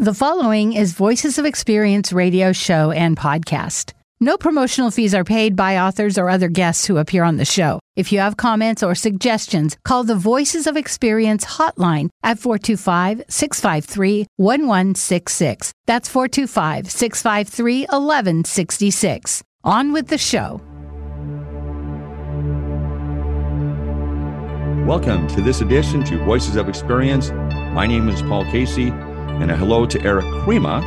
The following is Voices of Experience radio show and podcast. No promotional fees are paid by authors or other guests who appear on the show. If you have comments or suggestions, call the Voices of Experience hotline at 425 653 1166. That's 425 653 1166. On with the show. Welcome to this edition to Voices of Experience. My name is Paul Casey and a hello to Eric Crema,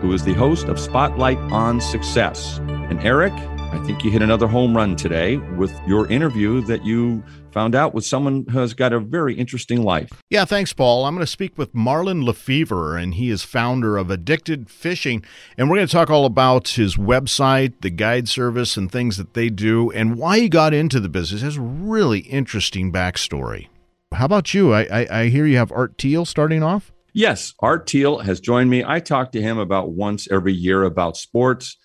who is the host of Spotlight on Success. And Eric, I think you hit another home run today with your interview that you found out with someone who has got a very interesting life. Yeah, thanks, Paul. I'm going to speak with Marlin LeFever, and he is founder of Addicted Fishing. And we're going to talk all about his website, the guide service, and things that they do, and why he got into the business. It has a really interesting backstory. How about you? I, I, I hear you have Art Thiel starting off. Yes, Art Thiel has joined me. I talk to him about once every year about sports.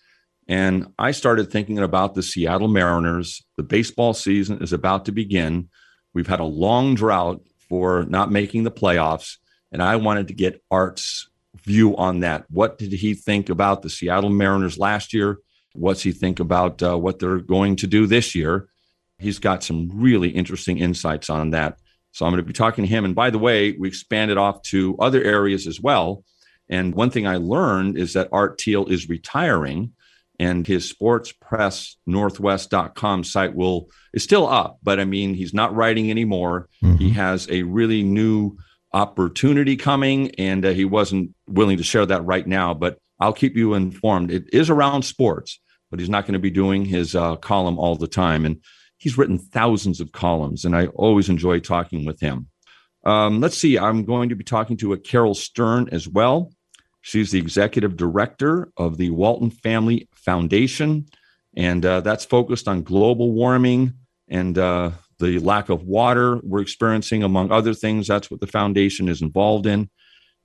And I started thinking about the Seattle Mariners. The baseball season is about to begin. We've had a long drought for not making the playoffs. And I wanted to get Art's view on that. What did he think about the Seattle Mariners last year? What's he think about uh, what they're going to do this year? He's got some really interesting insights on that. So I'm going to be talking to him. And by the way, we expanded off to other areas as well. And one thing I learned is that Art Thiel is retiring and his sportspressnorthwest.com site will is still up, but I mean he's not writing anymore. Mm-hmm. He has a really new opportunity coming and uh, he wasn't willing to share that right now, but I'll keep you informed. It is around sports, but he's not going to be doing his uh, column all the time. And he's written thousands of columns, and I always enjoy talking with him. Um, let's see, I'm going to be talking to a Carol Stern as well. She's the executive director of the Walton Family Foundation, and uh, that's focused on global warming and uh, the lack of water we're experiencing, among other things. That's what the foundation is involved in.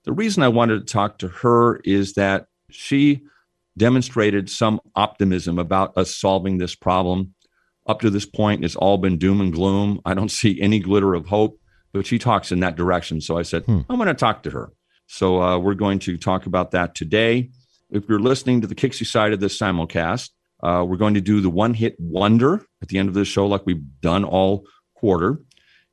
The reason I wanted to talk to her is that she demonstrated some optimism about us solving this problem up to this point, it's all been doom and gloom. I don't see any glitter of hope, but she talks in that direction. So I said, hmm. I'm going to talk to her. So uh, we're going to talk about that today. If you're listening to the Kixie side of this simulcast, uh, we're going to do the one hit wonder at the end of the show, like we've done all quarter.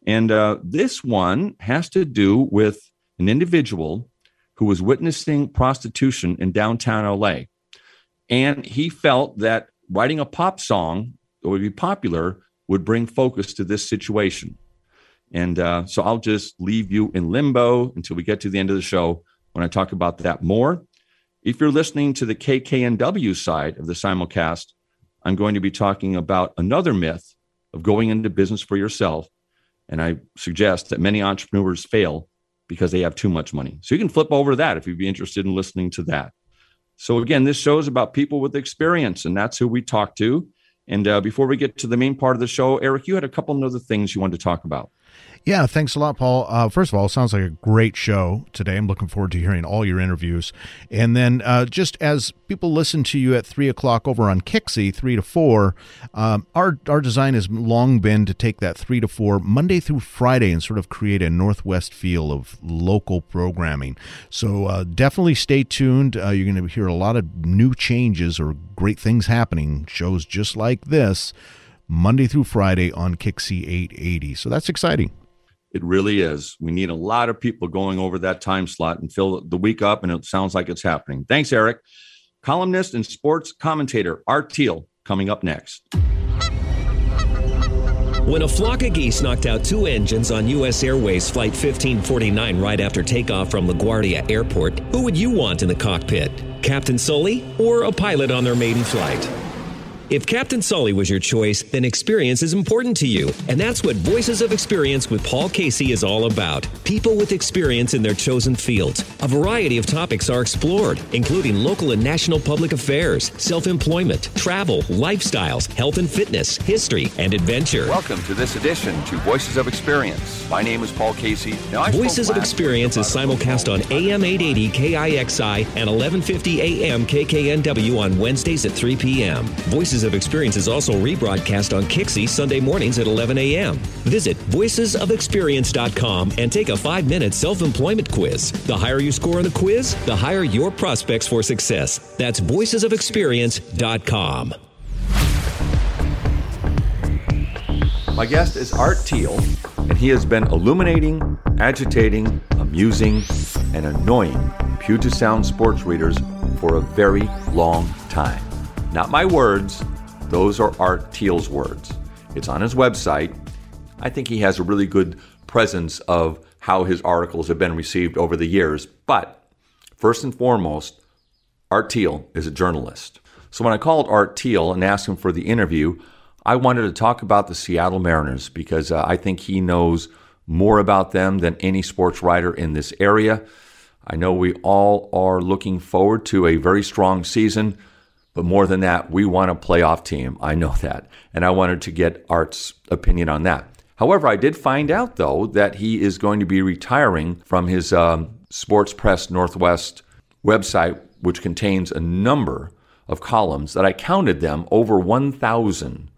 And uh, this one has to do with an individual who was witnessing prostitution in downtown LA. And he felt that writing a pop song that would be popular would bring focus to this situation. And uh, so I'll just leave you in limbo until we get to the end of the show when I talk about that more. If you're listening to the KKNW side of the simulcast, I'm going to be talking about another myth of going into business for yourself. And I suggest that many entrepreneurs fail because they have too much money. So you can flip over to that if you'd be interested in listening to that. So again, this show is about people with experience, and that's who we talk to. And uh, before we get to the main part of the show, Eric, you had a couple of other things you wanted to talk about. Yeah, thanks a lot, Paul. Uh, first of all, it sounds like a great show today. I'm looking forward to hearing all your interviews. And then, uh, just as people listen to you at three o'clock over on Kixie, three to four, um, our our design has long been to take that three to four Monday through Friday and sort of create a Northwest feel of local programming. So uh, definitely stay tuned. Uh, you're going to hear a lot of new changes or great things happening. Shows just like this. Monday through Friday on Kixie 880. So that's exciting. It really is. We need a lot of people going over that time slot and fill the week up, and it sounds like it's happening. Thanks, Eric. Columnist and sports commentator Art Thiel coming up next. When a flock of geese knocked out two engines on U.S. Airways Flight 1549 right after takeoff from LaGuardia Airport, who would you want in the cockpit? Captain Sully or a pilot on their maiden flight? If Captain Sully was your choice, then experience is important to you. And that's what Voices of Experience with Paul Casey is all about. People with experience in their chosen fields. A variety of topics are explored, including local and national public affairs, self employment, travel, lifestyles, health and fitness, history, and adventure. Welcome to this edition to Voices of Experience. My name is Paul Casey. Now, Voices of Experience is simulcast on AM 880 KIXI and 1150 AM KKNW on Wednesdays at 3 p.m. Voices Voices of Experience is also rebroadcast on Kixie Sunday mornings at 11 a.m. Visit voicesofexperience.com and take a five minute self employment quiz. The higher you score on the quiz, the higher your prospects for success. That's voicesofexperience.com. My guest is Art Thiel, and he has been illuminating, agitating, amusing, and annoying Puget Sound sports readers for a very long time. Not my words, those are Art Thiel's words. It's on his website. I think he has a really good presence of how his articles have been received over the years. But first and foremost, Art Thiel is a journalist. So when I called Art Thiel and asked him for the interview, I wanted to talk about the Seattle Mariners because uh, I think he knows more about them than any sports writer in this area. I know we all are looking forward to a very strong season, but more than that, we want a playoff team. I know that. And I wanted to get Art's opinion on that. However, I did find out, though, that he is going to be retiring from his um, Sports Press Northwest website, which contains a number of columns that I counted them over 1,000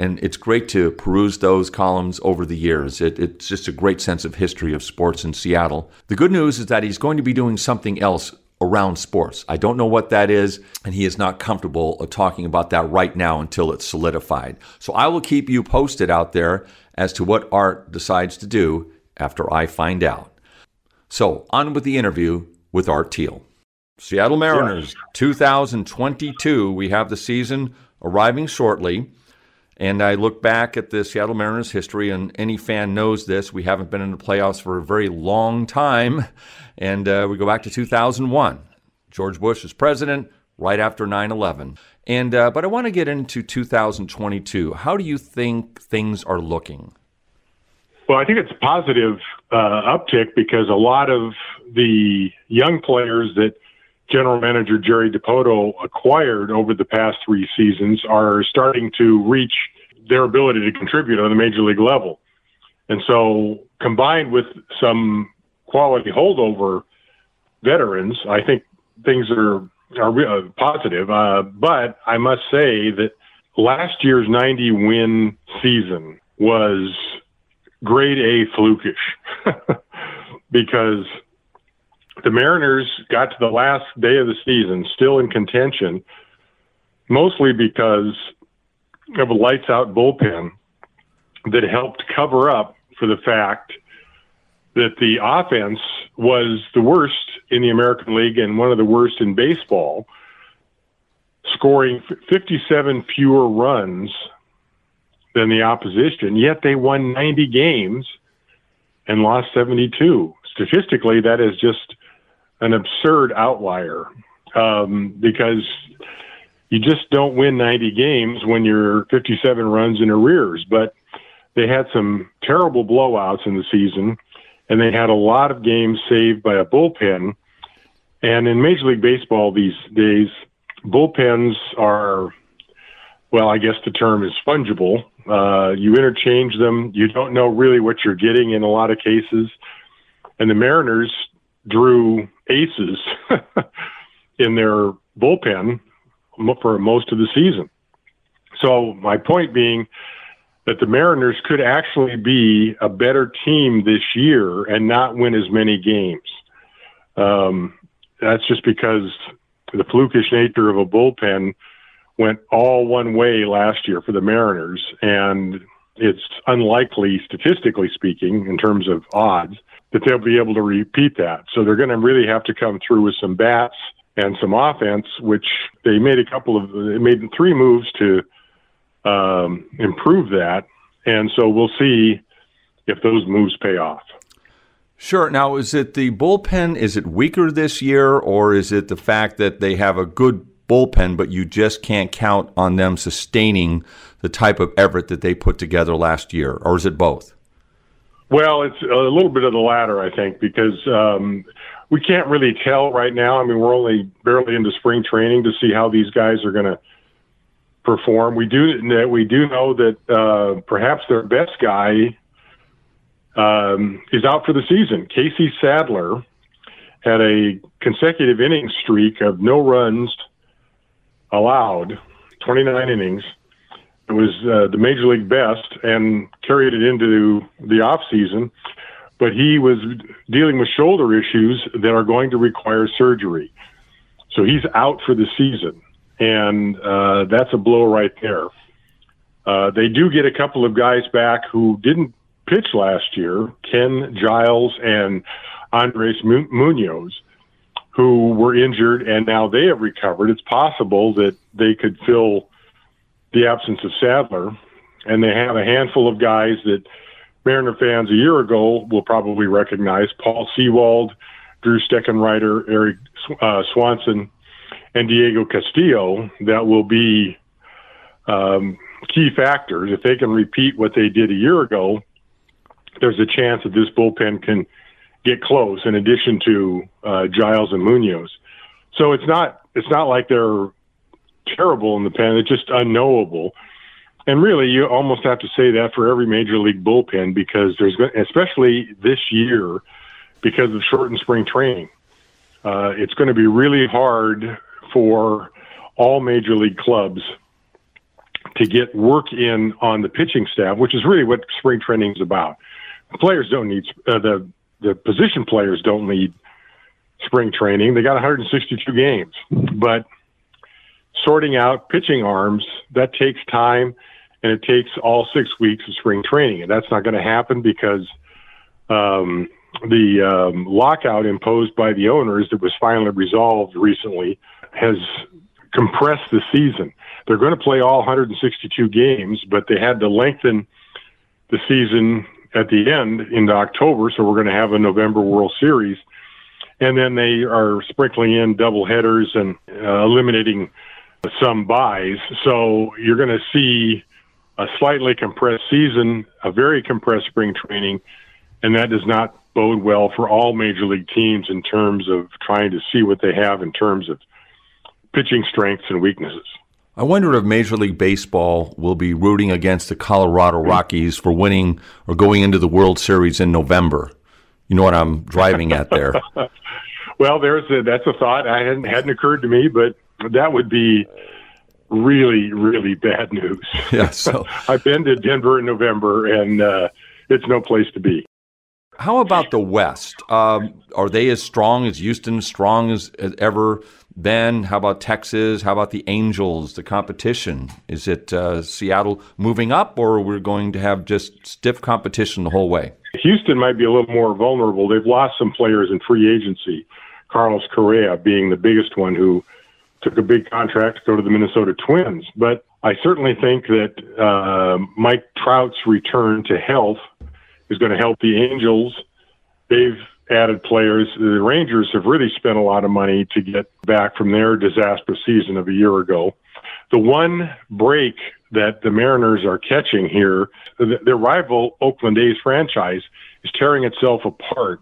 and it's great to peruse those columns over the years. It, it's just a great sense of history of sports in Seattle. The good news is that he's going to be doing something else around sports. I don't know what that is, and he is not comfortable uh, talking about that right now until it's solidified. So I will keep you posted out there as to what Art decides to do after I find out. So on with the interview with Art Thiel. Seattle Mariners 2022. We have the season arriving shortly. And I look back at the Seattle Mariners history, and any fan knows this. We haven't been in the playoffs for a very long time. And uh, we go back to 2001. George Bush is president right after 9 11. And, uh, but I want to get into 2022. How do you think things are looking? Well, I think it's a positive uh, uptick because a lot of the young players that general manager Jerry Dipoto acquired over the past three seasons are starting to reach their ability to contribute on the major league level. And so, combined with some quality holdover veterans, I think things are are uh, positive. Uh, but I must say that last year's 90 win season was grade A flukish because the Mariners got to the last day of the season still in contention, mostly because of a lights out bullpen that helped cover up for the fact that the offense was the worst in the American League and one of the worst in baseball, scoring 57 fewer runs than the opposition, yet they won 90 games and lost 72. Statistically, that is just an absurd outlier um, because you just don't win 90 games when you're 57 runs in arrears. But they had some terrible blowouts in the season, and they had a lot of games saved by a bullpen. And in Major League Baseball these days, bullpens are, well, I guess the term is fungible. Uh, you interchange them. You don't know really what you're getting in a lot of cases. And the Mariners drew aces in their bullpen for most of the season. So my point being that the Mariners could actually be a better team this year and not win as many games. Um, that's just because the flukish nature of a bullpen went all one way last year for the Mariners, and it's unlikely, statistically speaking, in terms of odds, that they'll be able to repeat that. So they're going to really have to come through with some bats and some offense, which they made a couple of, they made three moves to um, improve that. And so we'll see if those moves pay off. Sure. Now, is it the bullpen? Is it weaker this year, or is it the fact that they have a good bullpen, but you just can't count on them sustaining the type of effort that they put together last year, or is it both? Well, it's a little bit of the latter, I think, because um, we can't really tell right now. I mean, we're only barely into spring training to see how these guys are going to perform. We do we do know that uh, perhaps their best guy um, is out for the season. Casey Sadler had a consecutive inning streak of no runs allowed 29 innings. It was uh, the major league best and carried it into the off season. But he was dealing with shoulder issues that are going to require surgery. So he's out for the season. And uh, that's a blow right there. Uh, they do get a couple of guys back who didn't pitch last year Ken Giles and Andres Munoz, who were injured and now they have recovered. It's possible that they could fill the absence of Sadler. And they have a handful of guys that Mariner fans a year ago will probably recognize Paul Sewald, Drew Steckenrider, Erik uh, Swanson, and Diego Castillo that will be um, key factors. If they can repeat what they did a year ago, there's a chance that this bullpen can get close. In addition to uh, Giles and Munoz, so it's not it's not like they're terrible in the pen. It's just unknowable. And really, you almost have to say that for every major league bullpen because there's, especially this year, because of shortened spring training, uh, it's going to be really hard for all major league clubs to get work in on the pitching staff, which is really what spring training is about. Players don't need uh, the the position players don't need spring training. They got 162 games, but sorting out pitching arms that takes time, and it takes all six weeks of spring training, and that's not going to happen because um, the um, lockout imposed by the owners that was finally resolved recently has compressed the season. They're going to play all 162 games, but they had to lengthen the season at the end into October, so we're going to have a November World Series. And then they are sprinkling in double headers and uh, eliminating some buys. So you're going to see a slightly compressed season, a very compressed spring training, and that does not bode well for all major league teams in terms of trying to see what they have in terms of pitching strengths and weaknesses. I wonder if Major League Baseball will be rooting against the Colorado Rockies for winning or going into the World Series in November. You know what I'm driving at there. well, there's a, that's a thought. I hadn't hadn't occurred to me, but that would be really, really bad news. Yeah. So I've been to Denver in November, and uh, it's no place to be. How about the West? Um, are they as strong as Houston, strong as, as ever? Then, how about Texas? How about the Angels? The competition is it uh, Seattle moving up, or we're going to have just stiff competition the whole way? Houston might be a little more vulnerable. They've lost some players in free agency. Carlos Correa being the biggest one, who took a big contract to go to the Minnesota Twins. But I certainly think that uh, Mike Trout's return to health is going to help the Angels. They've added players. The Rangers have really spent a lot of money to get back from their disastrous season of a year ago. The one break that the Mariners are catching here, their rival Oakland A's franchise is tearing itself apart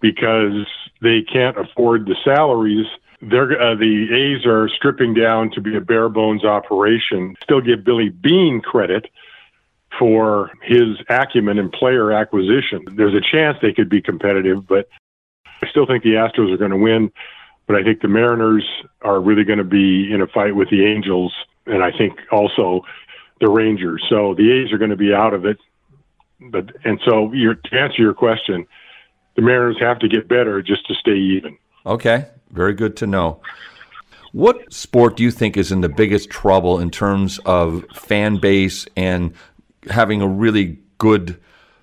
because they can't afford the salaries. They're, uh, the A's are stripping down to be a bare bones operation. Still give Billy Beane credit for his acumen in player acquisition. There's a chance they could be competitive, but I still think the Astros are going to win. But I think the Mariners are really going to be in a fight with the Angels, and I think also the Rangers. So the A's are going to be out of it. But and so your, to answer your question, the Mariners have to get better just to stay even. Okay, very good to know. What sport do you think is in the biggest trouble in terms of fan base and having a really good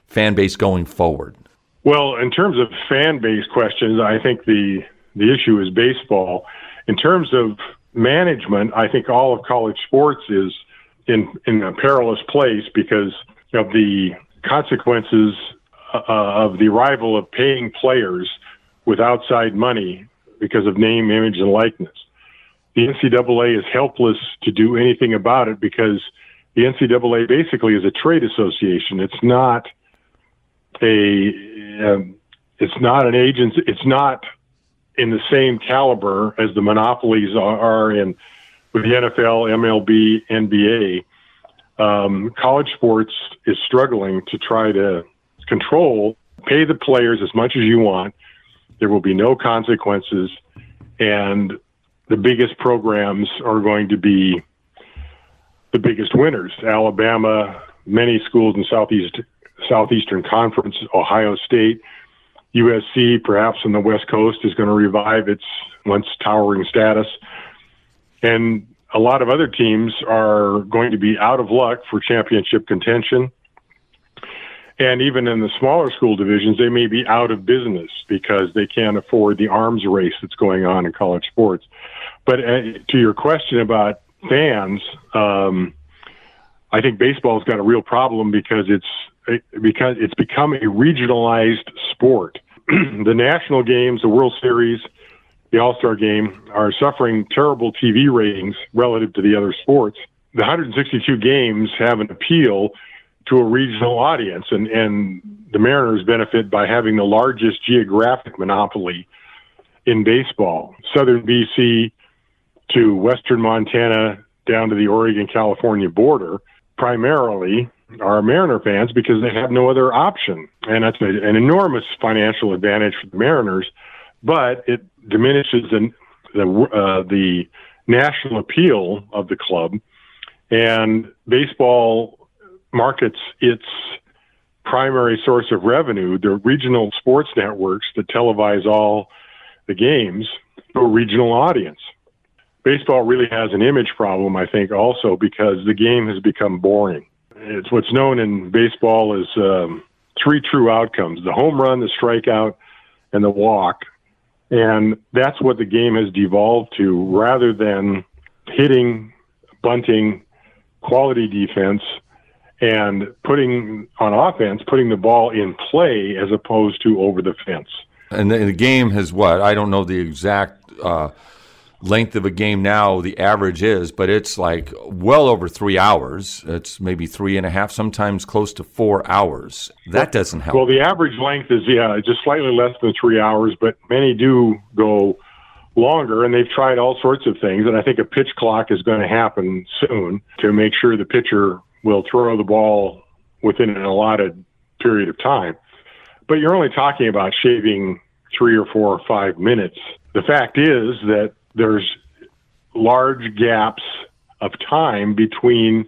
fan base going forward? Well, in terms of fan base questions, I think the the issue is baseball. In terms of management, I think all of college sports is in in a perilous place because of the consequences uh, of the arrival of paying players with outside money because of name, image, and likeness. The NCAA is helpless to do anything about it because the NCAA basically is a trade association. It's not a um, it's not an agency. It's not in the same caliber as the monopolies are, in with the NFL, MLB, NBA. Um, college sports is struggling to try to control, pay the players as much as you want. There will be no consequences, and the biggest programs are going to be the biggest winners. Alabama, many schools in Southeast Southeastern Conference, Ohio State, USC, perhaps on the West Coast, is going to revive its once towering status. And a lot of other teams are going to be out of luck for championship contention. And even in the smaller school divisions, they may be out of business because they can't afford the arms race that's going on in college sports. But uh, to your question about fans, um, I think baseball's got a real problem because it's because it's become a regionalized sport. the national games, the World Series, the All Star game are suffering terrible TV ratings relative to the other sports. The 162 games have an appeal to a regional audience, and, and the Mariners benefit by having the largest geographic monopoly in baseball. Southern BC to Western Montana down to the Oregon California border primarily are Mariner fans because they have no other option. And that's an enormous financial advantage for the Mariners, but it diminishes the the, uh, the national appeal of the club. And baseball markets its primary source of revenue, the regional sports networks that televise all the games, to a regional audience. Baseball really has an image problem, I think, also because the game has become boring. It's what's known in baseball as um, three true outcomes the home run, the strikeout, and the walk. And that's what the game has devolved to rather than hitting, bunting, quality defense, and putting on offense, putting the ball in play as opposed to over the fence. And the, the game has what? I don't know the exact uh, length of a game now the average is, but it's like well over three hours. It's maybe three and a half, sometimes close to four hours. That doesn't help. Well, the average length is yeah, just slightly less than three hours, but many do go longer, and they've tried all sorts of things. And I think a pitch clock is going to happen soon to make sure the pitcher will throw the ball within an allotted period of time. But you're only talking about shaving three or four or five minutes. The fact is that there's large gaps of time between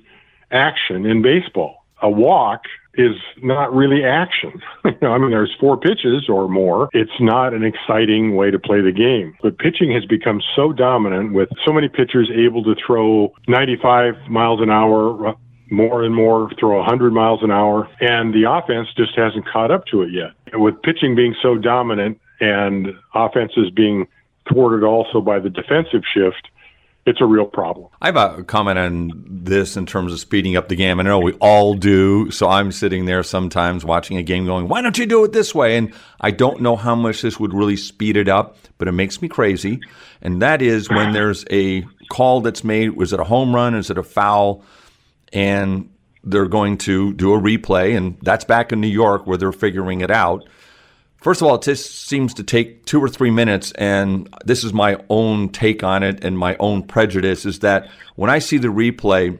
action in baseball. A walk is not really action. I mean, there's four pitches or more. It's not an exciting way to play the game. But pitching has become so dominant with so many pitchers able to throw 95 miles an hour, more and more, throw 100 miles an hour, and the offense just hasn't caught up to it yet. With pitching being so dominant and offenses being thwarted also by the defensive shift, it's a real problem. I have a comment on this in terms of speeding up the game. I know we all do. So I'm sitting there sometimes watching a game going, why don't you do it this way? And I don't know how much this would really speed it up, but it makes me crazy. And that is when there's a call that's made was it a home run? Is it a foul? And they're going to do a replay. And that's back in New York where they're figuring it out. First of all, it just seems to take two or three minutes, and this is my own take on it and my own prejudice is that when I see the replay,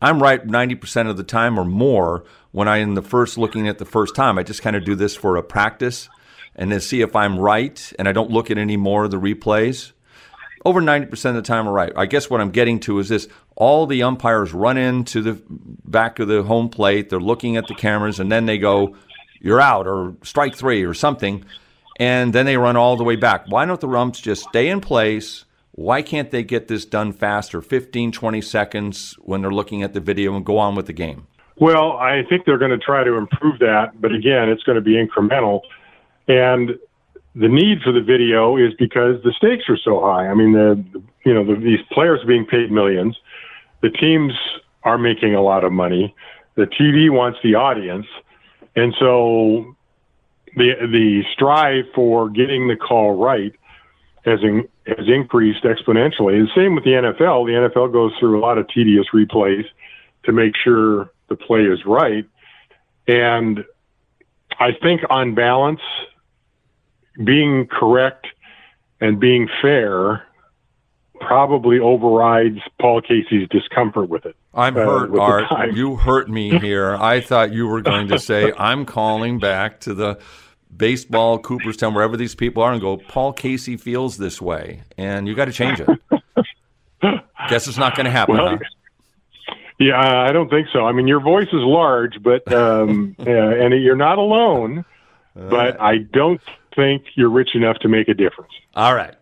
I'm right 90% of the time or more when I am the first looking at the first time. I just kind of do this for a practice and then see if I'm right, and I don't look at any more of the replays. Over 90% of the time, I'm right. I guess what I'm getting to is this all the umpires run into the back of the home plate, they're looking at the cameras, and then they go, you're out or strike three or something. And then they run all the way back. Why don't the rumps just stay in place? Why can't they get this done faster, 15, 20 seconds when they're looking at the video and go on with the game? Well, I think they're going to try to improve that, but again, it's going to be incremental. And the need for the video is because the stakes are so high. I mean, the you know the, these players are being paid millions, the teams are making a lot of money, the TV wants the audience, and so the the strive for getting the call right has in, has increased exponentially. The same with the NFL. The NFL goes through a lot of tedious replays to make sure the play is right. And I think on balance, being correct and being fair probably overrides Paul Casey's discomfort with it. I'm uh, hurt, Art. You hurt me here. I thought you were going to say, I'm calling back to the baseball, Cooperstown, wherever these people are, and go, Paul Casey feels this way, and you got to change it. Guess it's not going to happen. Well, huh? Yeah, I don't think so. I mean, your voice is large, but um, and you're not alone. But I don't think you're rich enough to make a difference. All right,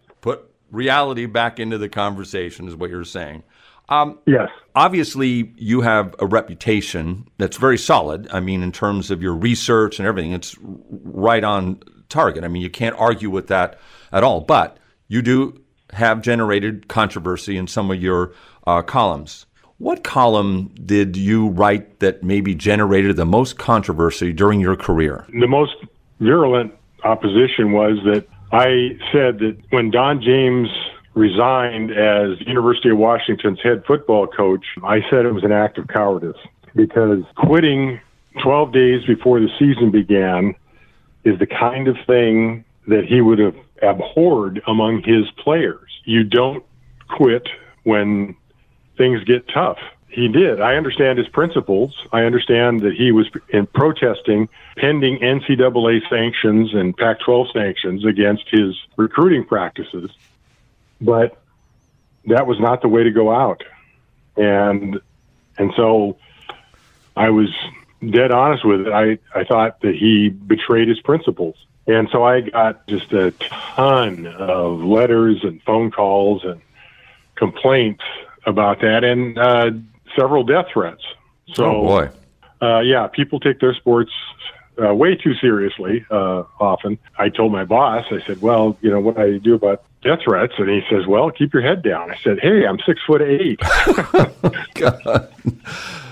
reality back into the conversation is what you're saying. Um, yes. Obviously, you have a reputation that's very solid. I mean, in terms of your research and everything, it's right on target. I mean, you can't argue with that at all. But you do have generated controversy in some of your uh, columns. What column did you write that maybe generated the most controversy during your career? The most virulent opposition was that I said that when Don James resigned as University of Washington's head football coach, I said it was an act of cowardice because quitting 12 days before the season began is the kind of thing that he would have abhorred among his players. You don't quit when things get tough. He did. I understand his principles. I understand that he was in protesting pending NCAA sanctions and Pac 12 sanctions against his recruiting practices. But that was not the way to go out. And and so I was dead honest with it. I, I thought that he betrayed his principles. And so I got just a ton of letters and phone calls and complaints about that, and uh, several death threats. So, oh boy, uh, yeah, people take their sports uh, way too seriously. Uh, often, I told my boss, I said, "Well, you know, what do I do about death threats?" And he says, "Well, keep your head down." I said, "Hey, I'm six foot eight. God.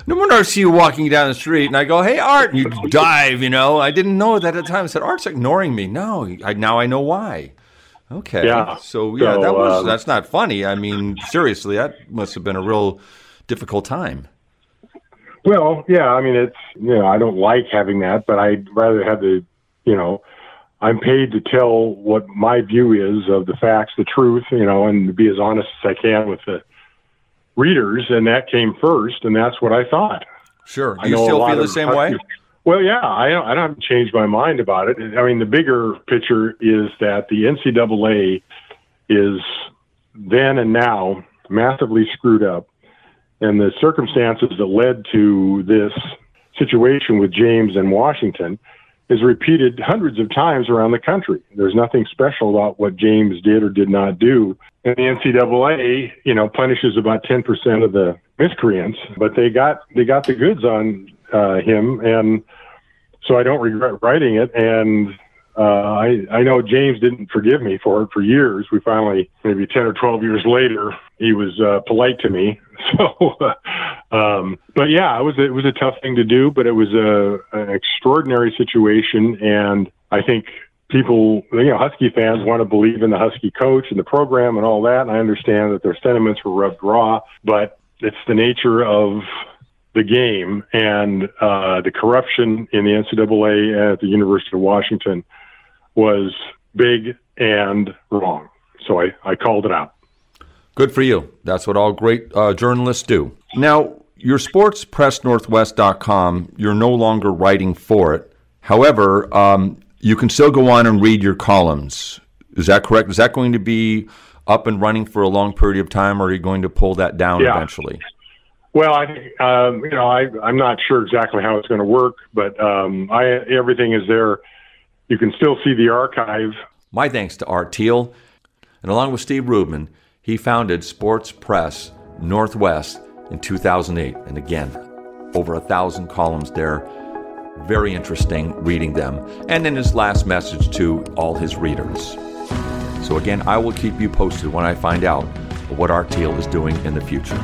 No wonder I see you walking down the street, and I go, "Hey, Art!" And you dive. You know, I didn't know that at the time. I said, "Art's ignoring me." No, I, now I know why. Okay. Yeah. So yeah, so, that was um, that's not funny. I mean, seriously, that must have been a real difficult time. Well, yeah. I mean, it's you know, I don't like having that, but I'd rather have the, you know, I'm paid to tell what my view is of the facts, the truth, you know, and be as honest as I can with the readers, and that came first, and that's what I thought. Sure. Do you still feel the same way? Well, yeah, I don't, I don't changed my mind about it. I mean, the bigger picture is that the NCAA is then and now massively screwed up, and the circumstances that led to this situation with James and Washington is repeated hundreds of times around the country. There's nothing special about what James did or did not do. And the NCAA, you know, punishes about 10% of the miscreants, but they got they got the goods on uh, him, and so I don't regret writing it. And uh, I I know James didn't forgive me for it for years. We finally, maybe ten or twelve years later, he was uh, polite to me. So, um, but yeah, it was it was a tough thing to do, but it was a an extraordinary situation, and I think people, you know, Husky fans want to believe in the Husky coach and the program and all that. And I understand that their sentiments were rubbed raw, but it's the nature of the game and uh, the corruption in the NCAA at the University of Washington was big and wrong. So I, I called it out. Good for you. That's what all great uh, journalists do. Now, your sportspressnorthwest.com, you're no longer writing for it. However, um, you can still go on and read your columns. Is that correct? Is that going to be up and running for a long period of time, or are you going to pull that down yeah. eventually? Well, I think um, you know I I'm not sure exactly how it's going to work, but um, I everything is there. You can still see the archive. My thanks to Art Thiel, and along with Steve Rudman, he founded Sports Press Northwest in 2008, and again, over a thousand columns there. Very interesting reading them, and in his last message to all his readers. So again, I will keep you posted when I find out what Art Thiel is doing in the future.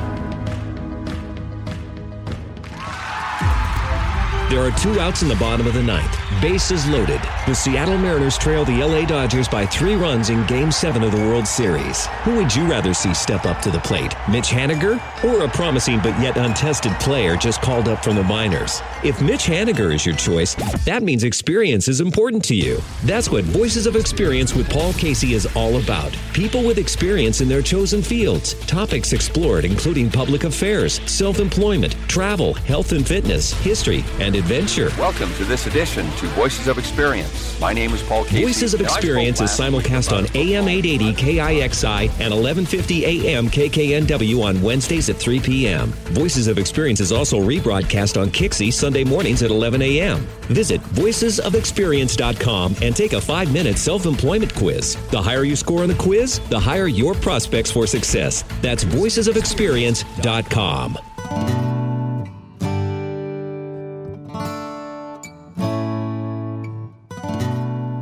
There are two outs in the bottom of the ninth. Bases loaded. The Seattle Mariners trail the LA Dodgers by three runs in Game 7 of the World Series. Who would you rather see step up to the plate? Mitch Haniger or a promising but yet untested player just called up from the minors? If Mitch Haniger is your choice, that means experience is important to you. That's what Voices of Experience with Paul Casey is all about. People with experience in their chosen fields. Topics explored including public affairs, self employment, travel, health and fitness, history, and adventure. Welcome to this edition to Voices of Experience. My name is Paul Casey. Voices of Experience is simulcast on AM 880 KIXI and 1150 AM KKNW on Wednesdays at 3 p.m. Voices of Experience is also rebroadcast on Kixie Sunday mornings at 11 a.m. Visit voicesofexperience.com and take a five minute self employment quiz. The higher you score on the quiz, the higher your prospects for success. That's voicesofexperience.com.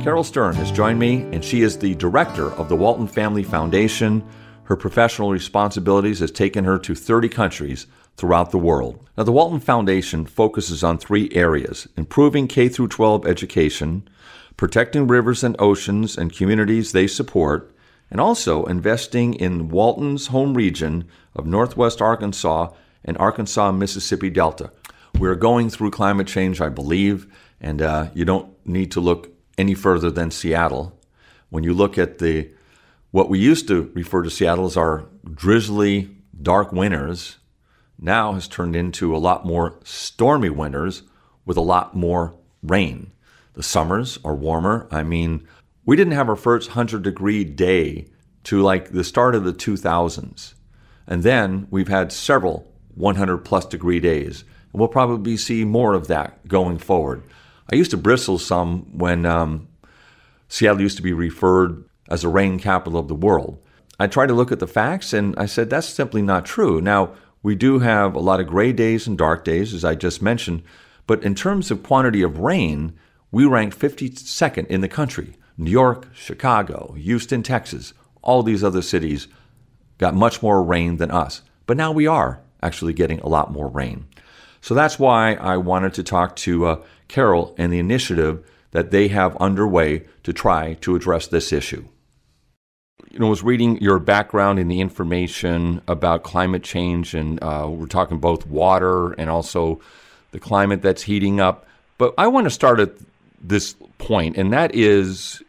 Carol Stern has joined me, and she is the director of the Walton Family Foundation. Her professional responsibilities has taken her to 30 countries throughout the world. Now, the Walton Foundation focuses on three areas improving K through 12 education, protecting rivers and oceans and communities they support, and also investing in Walton's home region of Northwest Arkansas and Arkansas Mississippi Delta. We're going through climate change, I believe, and uh, you don't need to look any further than Seattle. When you look at the what we used to refer to Seattle as our drizzly, dark winters, now has turned into a lot more stormy winters with a lot more rain. The summers are warmer. I mean, we didn't have our first 100 degree day to like the start of the 2000s. And then we've had several 100 plus degree days. And we'll probably see more of that going forward. I used to bristle some when um, Seattle used to be referred as a rain capital of the world. I tried to look at the facts and I said that's simply not true. Now, we do have a lot of gray days and dark days, as I just mentioned, but in terms of quantity of rain, we rank 52nd in the country. New York, Chicago, Houston, Texas, all these other cities got much more rain than us. But now we are actually getting a lot more rain. So that's why I wanted to talk to uh, Carol and the initiative that they have underway to try to address this issue. You know, I was reading your background and the information about climate change, and uh, we're talking both water and also the climate that's heating up. But I want to start at this point, and that is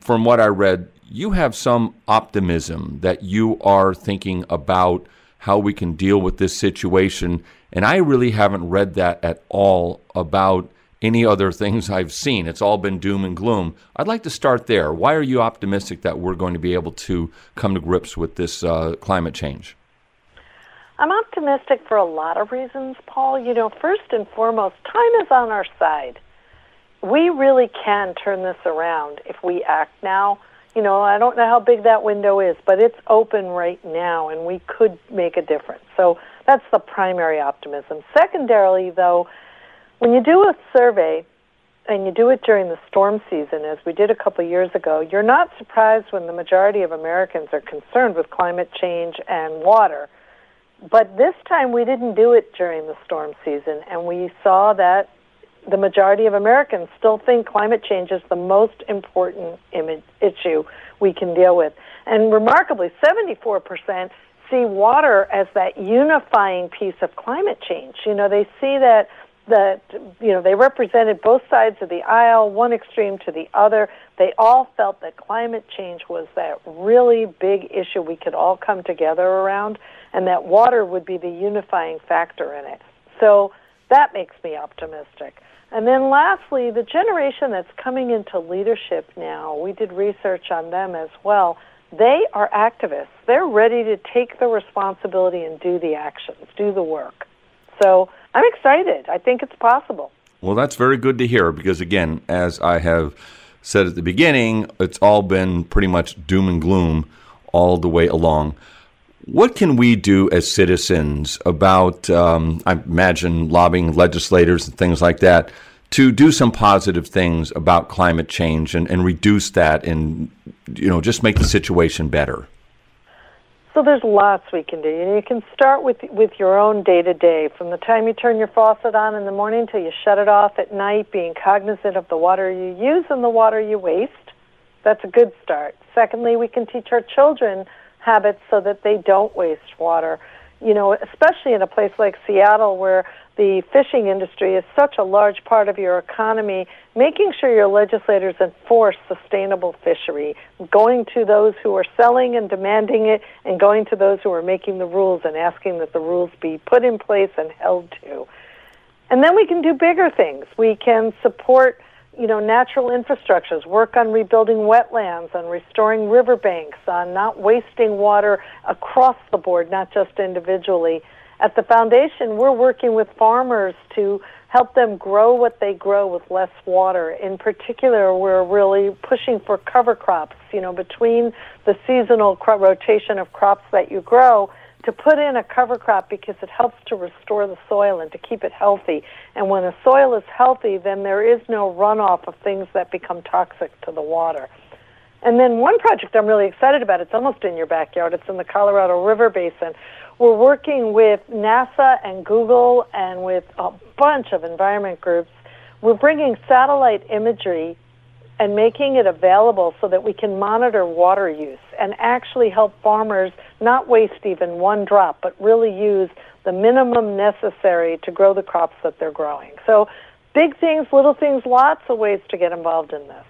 from what I read, you have some optimism that you are thinking about how we can deal with this situation and I really haven't read that at all about any other things I've seen. It's all been doom and gloom. I'd like to start there. Why are you optimistic that we're going to be able to come to grips with this uh, climate change? I'm optimistic for a lot of reasons, Paul. You know, first and foremost, time is on our side. We really can turn this around if we act now. You know, I don't know how big that window is, but it's open right now, and we could make a difference. So that's the primary optimism. Secondarily, though, when you do a survey and you do it during the storm season, as we did a couple years ago, you're not surprised when the majority of Americans are concerned with climate change and water. But this time we didn't do it during the storm season, and we saw that the majority of Americans still think climate change is the most important image, issue we can deal with. And remarkably, 74% see water as that unifying piece of climate change. You know, they see that that you know they represented both sides of the aisle, one extreme to the other. They all felt that climate change was that really big issue we could all come together around, and that water would be the unifying factor in it. So that makes me optimistic. And then lastly, the generation that's coming into leadership now, we did research on them as well they are activists. They're ready to take the responsibility and do the actions, do the work. So I'm excited. I think it's possible. Well, that's very good to hear because, again, as I have said at the beginning, it's all been pretty much doom and gloom all the way along. What can we do as citizens about, um, I imagine, lobbying legislators and things like that to do some positive things about climate change and, and reduce that and you know just make the situation better? So there's lots we can do. You can start with with your own day to day, from the time you turn your faucet on in the morning till you shut it off at night, being cognizant of the water you use and the water you waste. That's a good start. Secondly, we can teach our children habits so that they don't waste water. You know, especially in a place like Seattle where the fishing industry is such a large part of your economy, making sure your legislators enforce sustainable fishery, going to those who are selling and demanding it, and going to those who are making the rules and asking that the rules be put in place and held to. And then we can do bigger things. We can support you know, natural infrastructures, work on rebuilding wetlands, on restoring riverbanks, on not wasting water across the board, not just individually. At the foundation, we're working with farmers to help them grow what they grow with less water. In particular, we're really pushing for cover crops, you know, between the seasonal rotation of crops that you grow to put in a cover crop because it helps to restore the soil and to keep it healthy. And when the soil is healthy, then there is no runoff of things that become toxic to the water. And then one project I'm really excited about, it's almost in your backyard, it's in the Colorado River Basin. We're working with NASA and Google and with a bunch of environment groups. We're bringing satellite imagery and making it available so that we can monitor water use and actually help farmers not waste even one drop, but really use the minimum necessary to grow the crops that they're growing. So, big things, little things, lots of ways to get involved in this.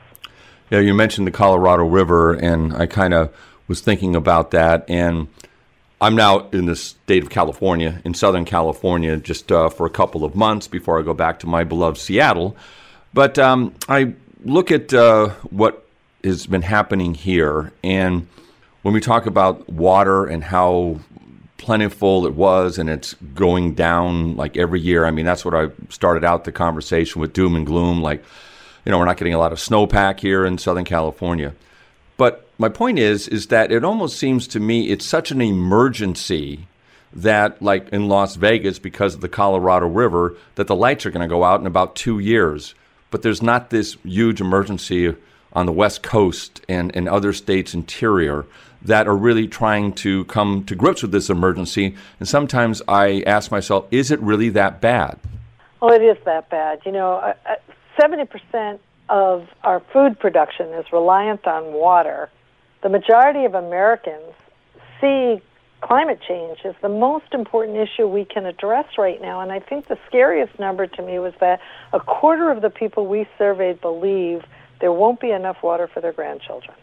Yeah, you mentioned the Colorado River, and I kind of was thinking about that. And I'm now in the state of California, in Southern California, just uh, for a couple of months before I go back to my beloved Seattle. But um, I look at uh, what has been happening here, and when we talk about water and how plentiful it was and it's going down like every year, I mean, that's what I started out the conversation with doom and gloom. Like, you know, we're not getting a lot of snowpack here in Southern California. My point is, is that it almost seems to me it's such an emergency that, like in Las Vegas, because of the Colorado River, that the lights are going to go out in about two years but there's not this huge emergency on the West Coast and, in other states' interior that are really trying to come to grips with this emergency. And sometimes I ask myself, is it really that bad? Well, it is that bad. You know, uh, uh, 70% of our food production is reliant on water. The majority of Americans see climate change is the most important issue we can address right now. And I think the scariest number to me was that a quarter of the people we surveyed believe there won't be enough water for their grandchildren.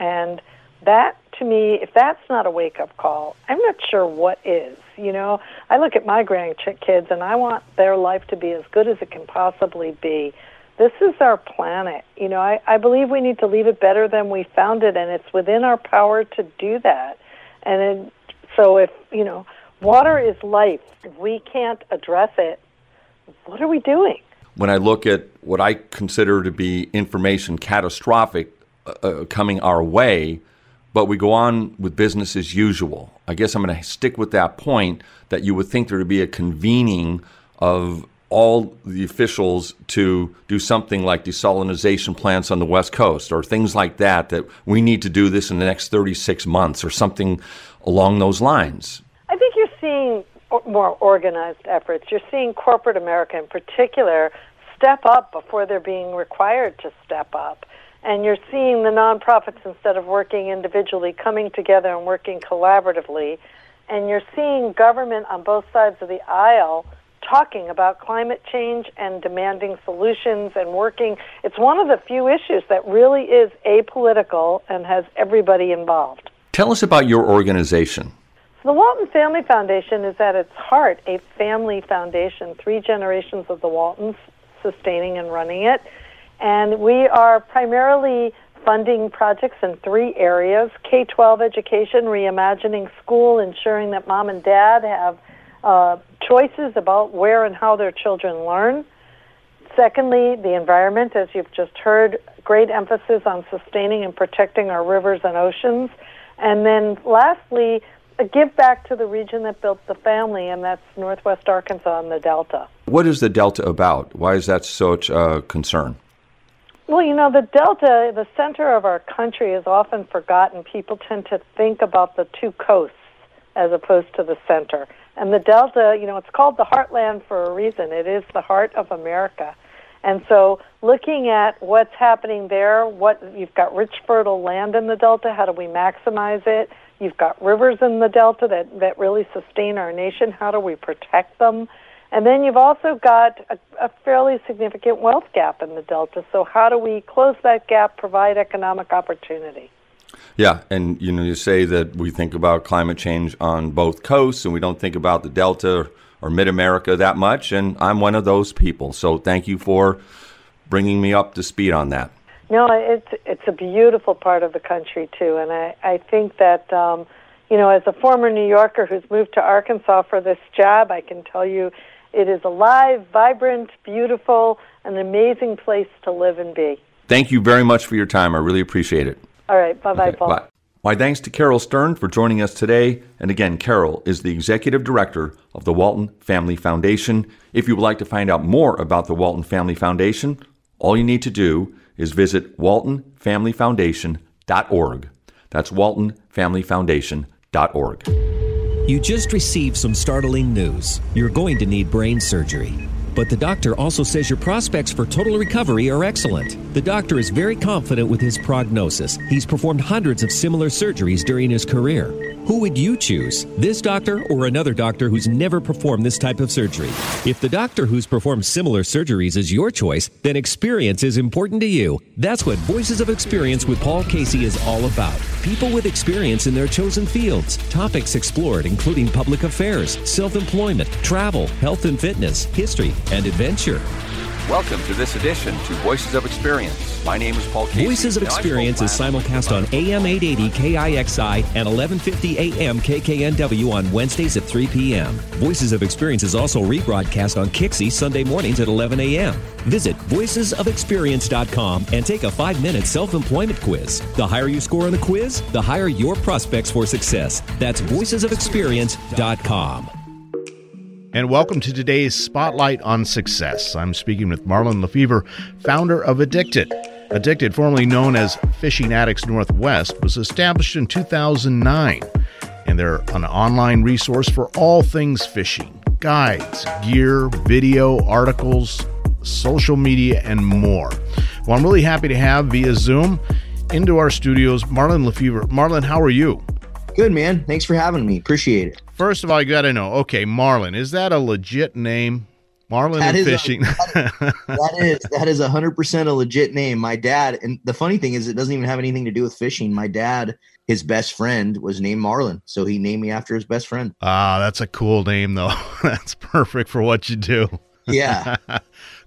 And that to me, if that's not a wake up call, I'm not sure what is. You know, I look at my grandkids and I want their life to be as good as it can possibly be. This is our planet. You know, I, I believe we need to leave it better than we found it, and it's within our power to do that. And it, so if, you know, water is life, if we can't address it, what are we doing? When I look at what I consider to be information catastrophic uh, uh coming our way, but we go on with business as usual. I guess I'm going to stick with that point that you would think there would be a convening of all the officials to do something like desalination plants on the West Coast or things like that, that we need to do this in the next 36 months or something along those lines? I think you're seeing more organized efforts. You're seeing corporate America in particular step up before they're being required to step up. And you're seeing the nonprofits, instead of working individually, coming together and working collaboratively. And you're seeing government on both sides of the aisle talking about climate change and demanding solutions and working. It's one of the few issues that really is apolitical and has everybody involved. Tell us about your organization. So the Walton Family Foundation is at its heart a family foundation, three generations of the Waltons sustaining and running it. And we are primarily funding projects in three areas K 12 education, reimagining school, ensuring that mom and dad have uh, choices about where and how their children learn. Secondly, the environment, as you've just heard, great emphasis on sustaining and protecting our rivers and oceans. And then lastly, a give back to the region that built the family, and that's Northwest Arkansas and the Delta. What is the Delta about? Why is that such a concern? Well, you know, the Delta, the center of our country, is often forgotten. People tend to think about the two coasts as opposed to the center. And the Delta, you know, it's called the heartland for a reason. It is the heart of America. And so looking at what's happening there, what you've got rich fertile land in the delta, how do we maximize it? You've got rivers in the delta that, that really sustain our nation. How do we protect them? And then you've also got a, a fairly significant wealth gap in the delta. So how do we close that gap, provide economic opportunity? Yeah, and you know, you say that we think about climate change on both coasts, and we don't think about the delta or Mid America that much, and I'm one of those people. So thank you for bringing me up to speed on that. No, it's it's a beautiful part of the country too, and I I think that um, you know as a former New Yorker who's moved to Arkansas for this job, I can tell you it is alive, vibrant, beautiful, an amazing place to live and be. Thank you very much for your time. I really appreciate it. All right, bye bye, okay, Paul. Bye. My thanks to Caryl Stern for joining us today. And again, Caryl is the executive director of the Walton Family Foundation. If you would like to find out more about the Walton Family Foundation, all you need to do is visit waltonfamilyfoundation.org. That's waltonfamilyfoundation.org. You just received some startling news. You're going to need brain surgery. But the doctor also says your prospects for total recovery are excellent. The doctor is very confident with his prognosis. He's performed hundreds of similar surgeries during his career. Who would you choose? This doctor or another doctor who's never performed this type of surgery? If the doctor who's performed similar surgeries is your choice, then experience is important to you. That's what Voices of Experience with Paul Casey is all about. People with experience in their chosen fields. Topics explored including public affairs, self employment, travel, health and fitness, history, and adventure. Welcome to this edition to Voices of Experience. My name is Paul Casey. Voices of Experience is simulcast on AM 880 KIXI and 1150 AM KKNW on Wednesdays at 3 p.m. Voices of Experience is also rebroadcast on Kixie Sunday mornings at 11 a.m. Visit voicesofexperience.com and take a five minute self employment quiz. The higher you score on the quiz, the higher your prospects for success. That's voicesofexperience.com. And welcome to today's Spotlight on Success. I'm speaking with Marlin LeFever, founder of Addicted. Addicted, formerly known as Fishing Addicts Northwest, was established in 2009, and they're an online resource for all things fishing guides, gear, video, articles, social media, and more. Well, I'm really happy to have via Zoom into our studios Marlin LeFever. Marlin, how are you? Good, man. Thanks for having me. Appreciate it. First of all, you got to know. Okay, Marlin, is that a legit name? Marlin that and fishing. A, that is that is hundred percent a legit name. My dad, and the funny thing is, it doesn't even have anything to do with fishing. My dad, his best friend was named Marlin, so he named me after his best friend. Ah, that's a cool name, though. that's perfect for what you do. Yeah.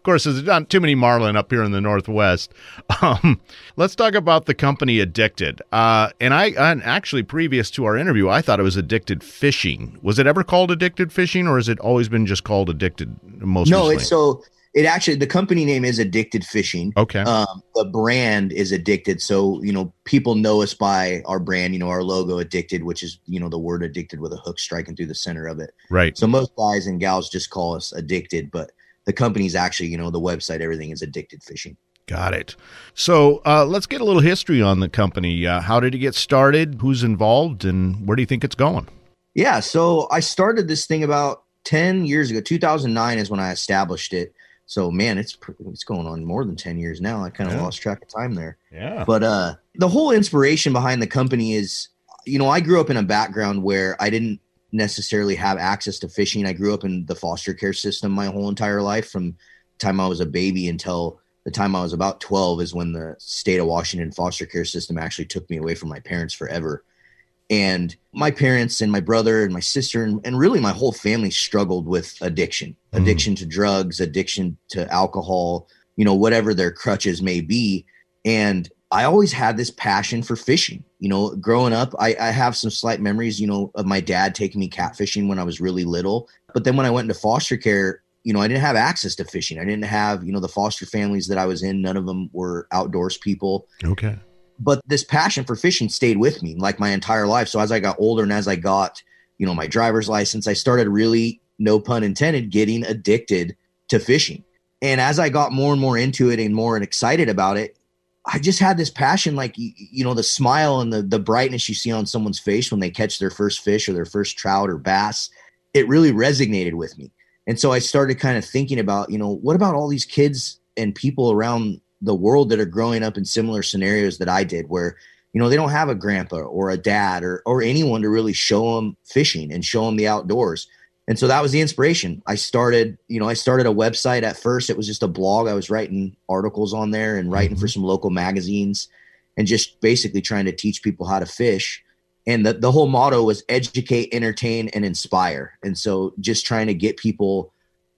course, there's not too many marlin up here in the Northwest. Um, let's talk about the company Addicted. Uh, and I and actually, previous to our interview, I thought it was Addicted Fishing. Was it ever called Addicted Fishing, or has it always been just called Addicted? Most no, it's so it actually the company name is Addicted Fishing. Okay. Um, the brand is Addicted, so you know people know us by our brand. You know our logo, Addicted, which is you know the word addicted with a hook striking through the center of it. Right. So most guys and gals just call us Addicted, but the company's actually, you know, the website, everything is addicted fishing. Got it. So uh, let's get a little history on the company. Uh, how did it get started? Who's involved, and where do you think it's going? Yeah, so I started this thing about ten years ago. Two thousand nine is when I established it. So man, it's it's going on more than ten years now. I kind of yeah. lost track of time there. Yeah. But uh, the whole inspiration behind the company is, you know, I grew up in a background where I didn't necessarily have access to fishing. I grew up in the foster care system my whole entire life from the time I was a baby until the time I was about 12 is when the state of Washington foster care system actually took me away from my parents forever. And my parents and my brother and my sister and, and really my whole family struggled with addiction, mm. addiction to drugs, addiction to alcohol, you know, whatever their crutches may be. And I always had this passion for fishing. You know, growing up, I, I, have some slight memories, you know, of my dad taking me catfishing when I was really little. But then when I went into foster care, you know, I didn't have access to fishing. I didn't have, you know, the foster families that I was in, none of them were outdoors people. Okay. But this passion for fishing stayed with me like my entire life. So as I got older and as I got, you know, my driver's license, I started really, no pun intended, getting addicted to fishing. And as I got more and more into it and more and excited about it, I just had this passion, like you, know, the smile and the the brightness you see on someone's face when they catch their first fish or their first trout or bass. It really resonated with me, and so I started kind of thinking about, you know, what about all these kids and people around the world that are growing up in similar scenarios that I did, where you know they don't have a grandpa or a dad or or anyone to really show them fishing and show them the outdoors and so that was the inspiration i started you know i started a website at first it was just a blog i was writing articles on there and writing mm-hmm. for some local magazines and just basically trying to teach people how to fish and the, the whole motto was educate entertain and inspire and so just trying to get people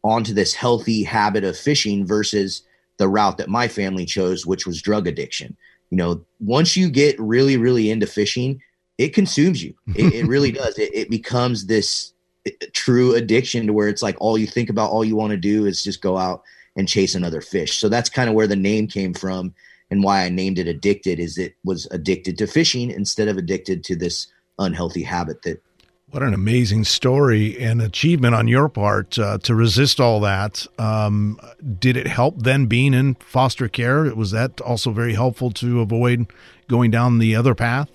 onto this healthy habit of fishing versus the route that my family chose, which was drug addiction. You know, once you get really, really into fishing, it consumes you. It, it really does. It, it becomes this true addiction to where it's like all you think about, all you want to do is just go out and chase another fish. So that's kind of where the name came from and why I named it addicted is it was addicted to fishing instead of addicted to this unhealthy habit that what an amazing story and achievement on your part uh, to resist all that. Um, did it help then being in foster care? Was that also very helpful to avoid going down the other path?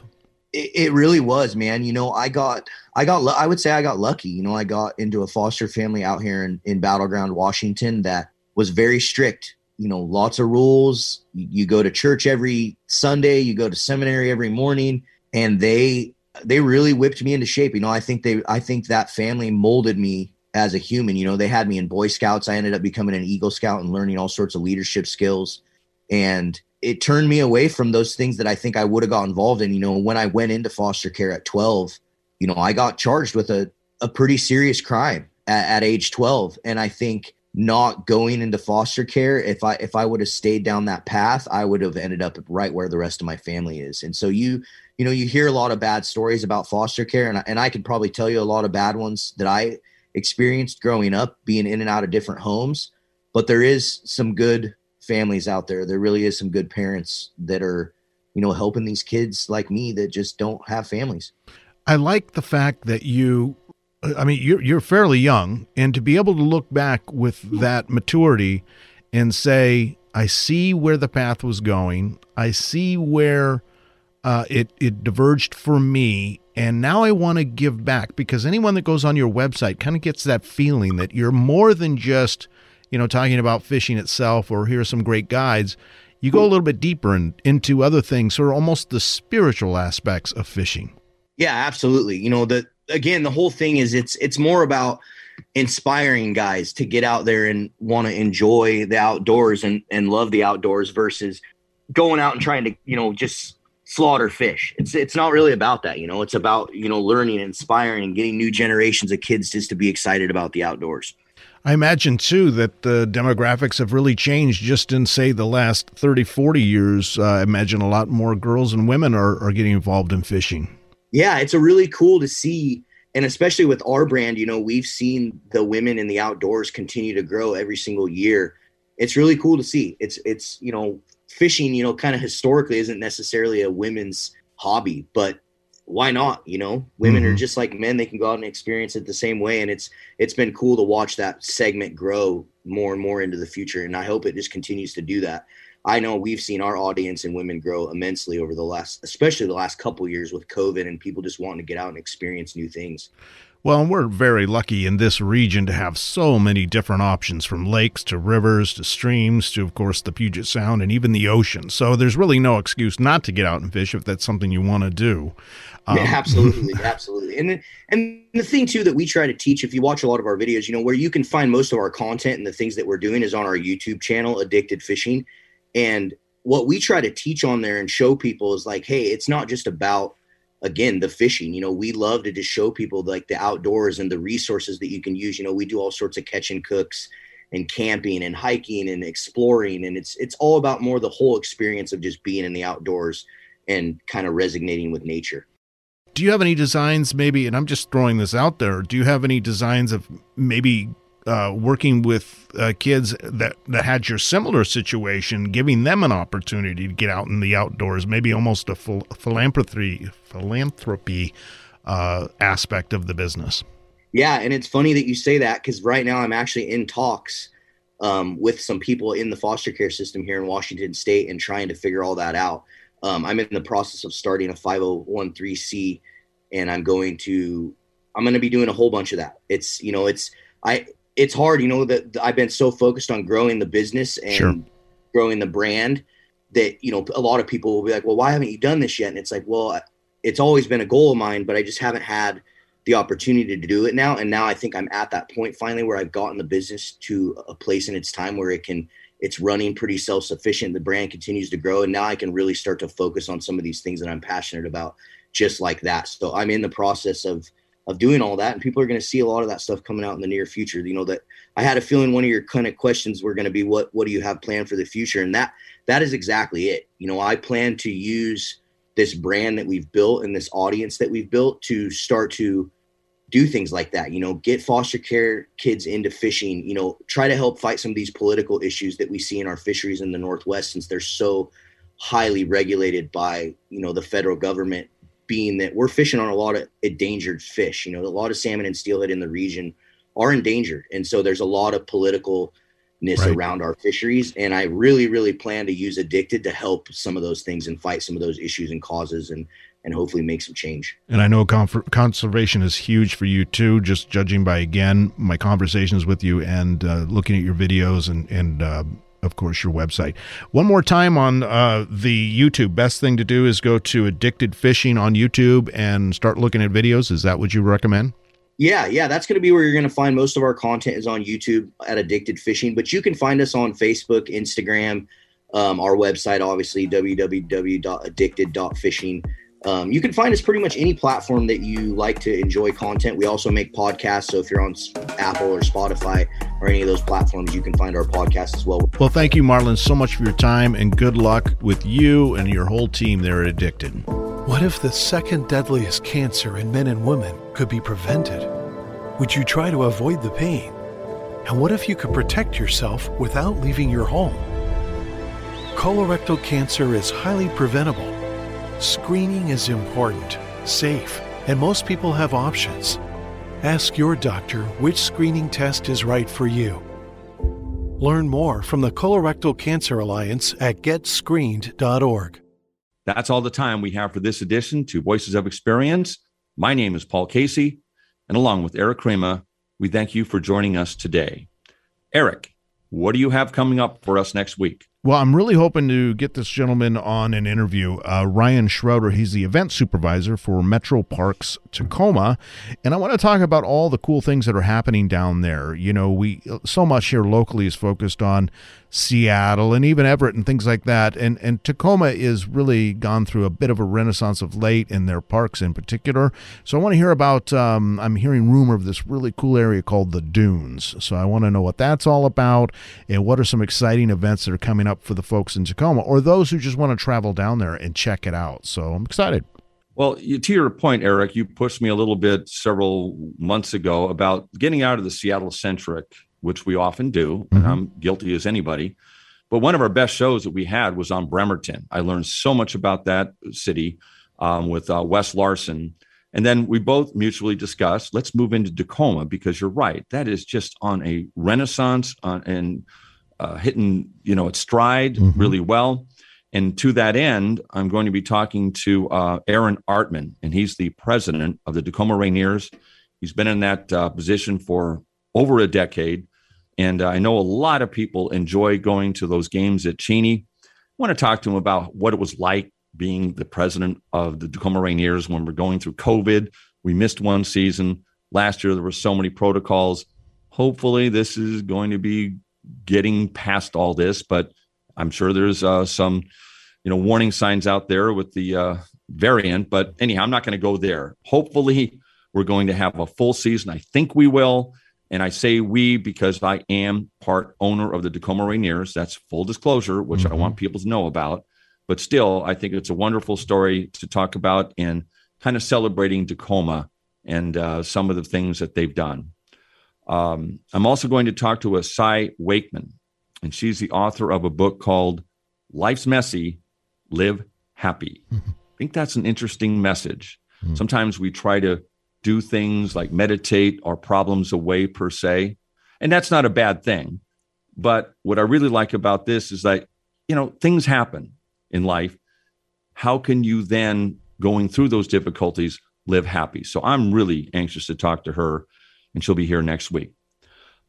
It, it really was, man. You know, I got, I got, I would say I got lucky. You know, I got into a foster family out here in, in Battleground, Washington that was very strict. You know, lots of rules. You, you go to church every Sunday, you go to seminary every morning, and they they really whipped me into shape. You know, I think they I think that family molded me as a human. You know, they had me in Boy Scouts. I ended up becoming an Eagle Scout and learning all sorts of leadership skills. And it turned me away from those things that I think I would have got involved in. You know, when I went into foster care at 12, you know, I got charged with a, a pretty serious crime at, at age 12. And I think not going into foster care if i if i would have stayed down that path i would have ended up right where the rest of my family is. And so you you know you hear a lot of bad stories about foster care and I, and I could probably tell you a lot of bad ones that i experienced growing up being in and out of different homes. But there is some good families out there. There really is some good parents that are you know helping these kids like me that just don't have families i like the fact that you I mean, you're you're fairly young, and to be able to look back with that maturity and say, I see where the path was going. I see where uh, it it diverged for me, and now I want to give back because anyone that goes on your website kind of gets that feeling that you're more than just you know talking about fishing itself or here's some great guides. You go a little bit deeper and into other things, or almost the spiritual aspects of fishing. Yeah, absolutely. You know, the again, the whole thing is it's it's more about inspiring guys to get out there and want to enjoy the outdoors and and love the outdoors versus going out and trying to you know just slaughter fish. It's it's not really about that, you know. It's about you know learning, inspiring, and getting new generations of kids just to be excited about the outdoors. I imagine too that the demographics have really changed just in say the last 30 40 years. Uh, I imagine a lot more girls and women are, are getting involved in fishing yeah, it's a really cool to see. And especially with our brand, you know, we've seen the women in the outdoors continue to grow every single year. It's really cool to see. It's, it's, you know, fishing, you know, kind of historically isn't necessarily a women's hobby, but why not? You know, women mm-hmm. are just like men. They can go out and experience it the same way. And it's, it's been cool to watch that segment grow more and more into the future. And I hope it just continues to do that. I know we've seen our audience and women grow immensely over the last, especially the last couple years with COVID and people just wanting to get out and experience new things. Well, and we're very lucky in this region to have so many different options from lakes to rivers to streams to, of course, the Puget Sound and even the ocean. So there's really no excuse not to get out and fish if that's something you want to do. Um, yeah, absolutely, absolutely. And and the thing too that we try to teach, if you watch a lot of our videos, you know, where you can find most of our content and the things that we're doing is on our YouTube channel, Addicted Fishing. And what we try to teach on there and show people is like, hey, it's not just about again the fishing. You know we love to just show people like the outdoors and the resources that you can use. You know we do all sorts of catch and cooks and camping and hiking and exploring. And it's it's all about more the whole experience of just being in the outdoors and kind of resonating with nature. Do you have any designs maybe and i'm just throwing this out there do you have any designs of maybe uh, working with uh, kids that, that had your similar situation, giving them an opportunity to get out in the outdoors, maybe almost a phil- philanthropy philanthropy uh, aspect of the business. Yeah, and it's funny that you say that because right now I'm actually in talks um, with some people in the foster care system here in Washington State and trying to figure all that out. Um, I'm in the process of starting a 501c, and I'm going to I'm going to be doing a whole bunch of that. It's you know it's I it's hard, you know, that I've been so focused on growing the business and sure. growing the brand that, you know, a lot of people will be like, well, why haven't you done this yet? And it's like, well, it's always been a goal of mine, but I just haven't had the opportunity to do it now. And now I think I'm at that point finally where I've gotten the business to a place in its time where it can, it's running pretty self sufficient. The brand continues to grow. And now I can really start to focus on some of these things that I'm passionate about just like that. So I'm in the process of, of doing all that and people are going to see a lot of that stuff coming out in the near future. You know that i had a feeling one of your kind of questions were going to be what what do you have planned for the future? And that that is exactly it. You know i plan to use this brand that we've built and this audience that we've built to start to do things like that. You know get foster care kids into fishing. You know try to help fight some of these political issues that we see in our fisheries in the northwest since they're so highly regulated by you know the federal government being that we're fishing on a lot of endangered fish. You know, a lot of salmon and steelhead in the region are endangered, and so there's a lot of politicalness right. around our fisheries. And I really, really plan to use Addicted to help some of those things and fight some of those issues and causes, and and hopefully make some change. And I know conservation is huge for you too. Just judging by again my conversations with you and uh, looking at your videos and and uh, of course, your website. One more time on uh, the YouTube. Best thing to do is go to Addicted Fishing on YouTube and start looking at videos. Is that what you recommend? Yeah, yeah, that's going to be where you're going to find most of our content is on YouTube at Addicted Fishing, but you can find us on Facebook, Instagram, um, our website, obviously www.addicted.fishing. Um, you can find us pretty much any platform that you like to enjoy content. We also make podcasts. So if you're on Apple or Spotify or any of those platforms, you can find our podcast as well. Well, thank you, Marlin, so much for your time and good luck with you and your whole team there at Addicted. What if the second deadliest cancer in men and women could be prevented? Would you try to avoid the pain? And what if you could protect yourself without leaving your home? Colorectal cancer is highly preventable Screening is important, safe, and most people have options. Ask your doctor which screening test is right for you. Learn more from the Colorectal Cancer Alliance at getscreened.org. That's all the time we have for this edition to Voices of Experience. My name is Paul Casey, and along with Erik Crema, we thank you for joining us today. Erik, what do you have coming up for us next week? Well, I'm really hoping to get this gentleman on an interview. Uh, Ryan Schroeder, he's the event supervisor for Metro Parks Tacoma, and I want to talk about all the cool things that are happening down there. You know, we so much here locally is focused on Seattle and even Everett and things like that, and and Tacoma is really gone through a bit of a renaissance of late in their parks in particular. So I want to hear about. Um, I'm hearing rumor of this really cool area called the Dunes. So I want to know what that's all about and what are some exciting events that are coming up for the folks in Tacoma or those who just want to travel down there and check it out. So I'm excited. Well, to your point, Erik, you pushed me a little bit several months ago about getting out of the Seattle centric, which we often do, mm-hmm. and I'm guilty as anybody. But one of our best shows that we had was on Bremerton. I learned so much about that city um, with uh, Wes Larson. And then we both mutually discussed let's move into Tacoma because you're right. That is just on a renaissance uh, and uh, hitting you know its stride mm-hmm. really well. And to that end, I'm going to be talking to uh, Aaron Artman, and he's the president of the Tacoma Rainiers. He's been in that uh, position for over a decade, and uh, I know a lot of people enjoy going to those games at Cheney. I want to talk to him about what it was like being the president of the Tacoma Rainiers when we're going through COVID. We missed one season last year. There were so many protocols. Hopefully, this is going to be getting past all this, but I'm sure there's uh, some, you know, warning signs out there with the uh, variant. But anyhow, I'm not going to go there. Hopefully, we're going to have a full season. I think we will. And I say we because I am part owner of the Tacoma Rainiers. That's full disclosure, which mm-hmm. I want people to know about. But still, I think it's a wonderful story to talk about and kind of celebrating Tacoma and uh, some of the things that they've done. Um, I'm also going to talk to a Cy Wakeman, and she's the author of a book called Life's Messy, Live Happy. Mm-hmm. I think that's an interesting message. Mm-hmm. Sometimes we try to do things like meditate our problems away, per se, and that's not a bad thing. But what I really like about this is that, you know, things happen in life. How can you then, going through those difficulties, live happy? So I'm really anxious to talk to her and she'll be here next week.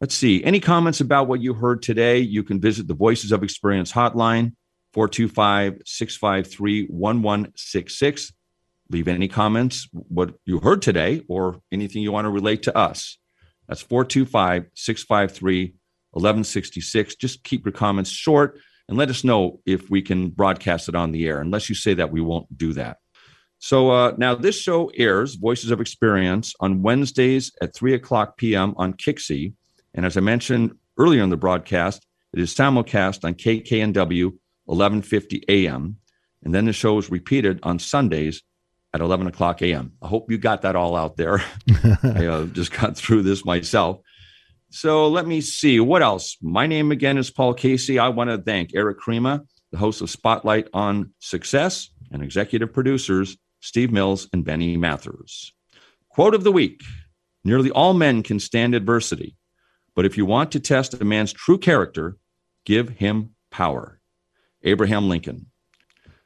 Let's see. Any comments about what you heard today? You can visit the Voices of Experience hotline, 425 653 1166. Leave any comments, what you heard today, or anything you want to relate to us. That's 425 653 1166. Just keep your comments short and let us know if we can broadcast it on the air. Unless you say that, we won't do that. So uh, now this show airs Voices of Experience on Wednesdays at 3 o'clock p.m. on Kixie. And as I mentioned earlier in the broadcast, it is simulcast on KKNW 1150 a.m. And then the show is repeated on Sundays at 11 o'clock a.m. I hope you got that all out there. I uh, just got through this myself. So let me see what else. My name again is Paul Casey. I want to thank Erik Krema, the host of Spotlight on Success, and executive producers Steve Mills and Benny Mathers. Quote of the week Nearly all men can stand adversity, but if you want to test a man's true character, give him power. Abraham Lincoln.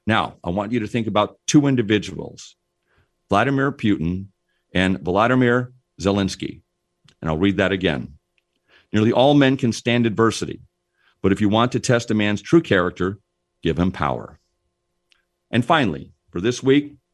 Now, I want you to think about two individuals, Vladimir Putin and Vladimir Zelensky. And I'll read that again. Nearly all men can stand adversity, but if you want to test a man's true character, give him power. And finally, for this week,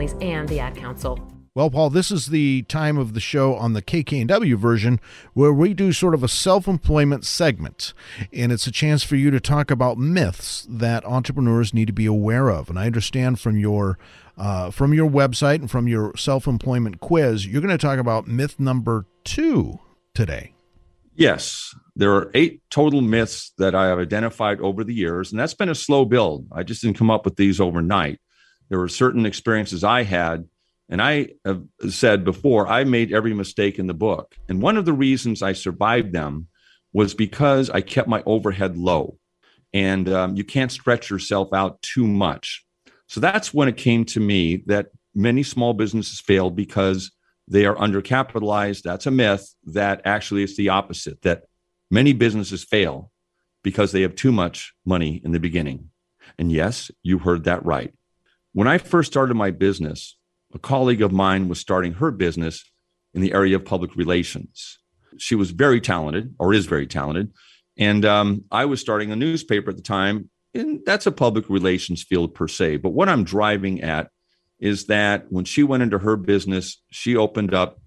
Families and the Ad Council. Well, Paul, this is the time of the show on the KKNW version where we do sort of a self employment segment. And it's a chance for you to talk about myths that entrepreneurs need to be aware of. And I understand from your uh, from your website and from your self employment quiz, you're going to talk about myth number two today. Yes, there are eight total myths that I have identified over the years, and that's been a slow build. I just didn't come up with these overnight there were certain experiences I had. And I have said before, I made every mistake in the book. And one of the reasons I survived them was because I kept my overhead low. And um, you can't stretch yourself out too much. So that's when it came to me that many small businesses fail because they are undercapitalized. That's a myth that actually it's the opposite, that many businesses fail because they have too much money in the beginning. And yes, you heard that right. When I first started my business, a colleague of mine was starting her business in the area of public relations. She was very talented, or is very talented. And um, I was starting a newspaper at the time, and that's a public relations field per se. But what I'm driving at is that when she went into her business, she opened up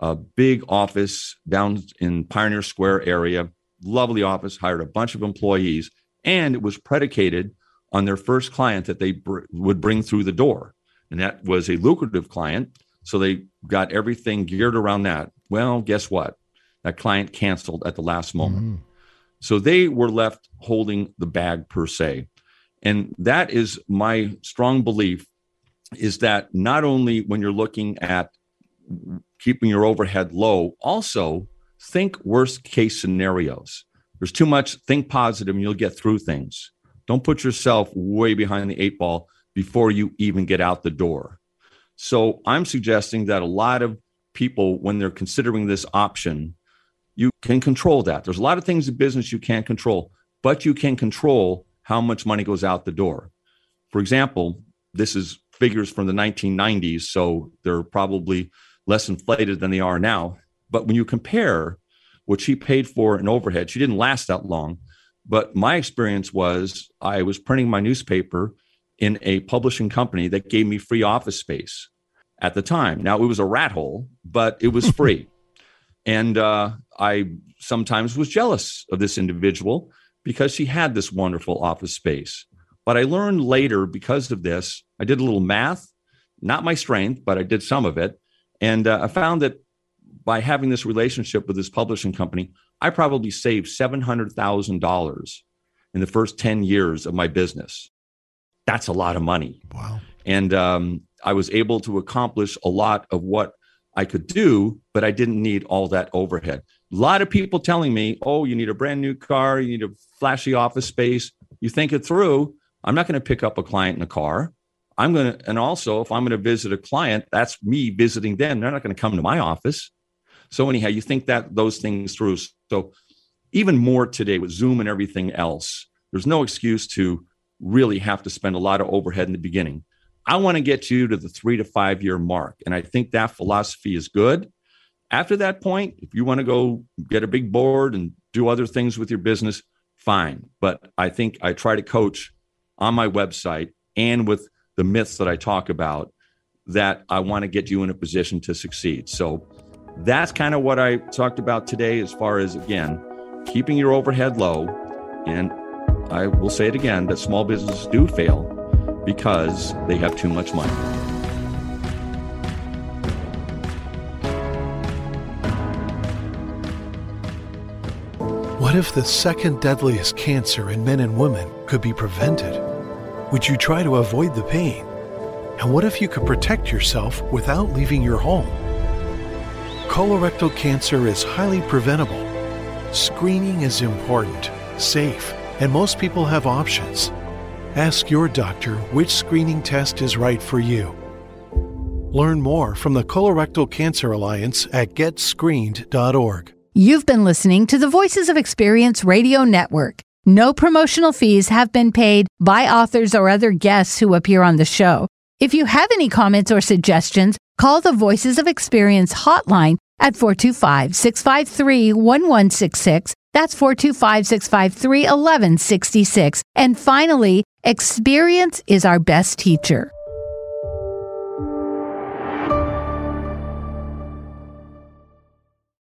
a big office down in Pioneer Square area, lovely office, hired a bunch of employees, and it was predicated on their first client that they br- would bring through the door. And that was a lucrative client. So they got everything geared around that. Well, guess what? That client canceled at the last moment. Mm-hmm. So they were left holding the bag per se. And that is my strong belief is that not only when you're looking at keeping your overhead low, also think worst case scenarios. There's too much think positive and you'll get through things. Don't put yourself way behind the eight ball before you even get out the door. So I'm suggesting that a lot of people, when they're considering this option, you can control that. There's a lot of things in business you can't control, but you can control how much money goes out the door. For example, this is figures from the 1990s, so they're probably less inflated than they are now. But when you compare what she paid for an overhead, she didn't last that long. But my experience was I was printing my newspaper in a publishing company that gave me free office space at the time. Now it was a rat hole, but it was free. and uh, I sometimes was jealous of this individual because she had this wonderful office space. But I learned later because of this, I did a little math, not my strength, but I did some of it. And uh, I found that by having this relationship with this publishing company, I probably saved $700,000 in the first 10 years of my business. That's a lot of money. Wow. And um, I was able to accomplish a lot of what I could do, but I didn't need all that overhead. A lot of people telling me, oh, you need a brand new car, you need a flashy office space. You think it through. I'm not going to pick up a client in a car. I'm going to, and also if I'm going to visit a client, that's me visiting them. They're not going to come to my office. So anyhow, you think that those things through. So even more today with Zoom and everything else, there's no excuse to really have to spend a lot of overhead in the beginning. I want to get you to the three to five year mark. And I think that philosophy is good. After that point, if you want to go get a big board and do other things with your business, fine. But I think I try to coach on my website and with the myths that I talk about that I want to get you in a position to succeed. So that's kind of what I talked about today as far as, again, keeping your overhead low. And I will say it again that small businesses do fail because they have too much money. What if the second deadliest cancer in men and women could be prevented? Would you try to avoid the pain? And what if you could protect yourself without leaving your home? Colorectal cancer is highly preventable. Screening is important, safe, and most people have options. Ask your doctor which screening test is right for you. Learn more from the Colorectal Cancer Alliance at getscreened.org. You've been listening to the Voices of Experience Radio Network. No promotional fees have been paid by authors or other guests who appear on the show. If you have any comments or suggestions, call the Voices of Experience hotline at 425 653 1166. That's 425 653 1166. And finally, experience is our best teacher.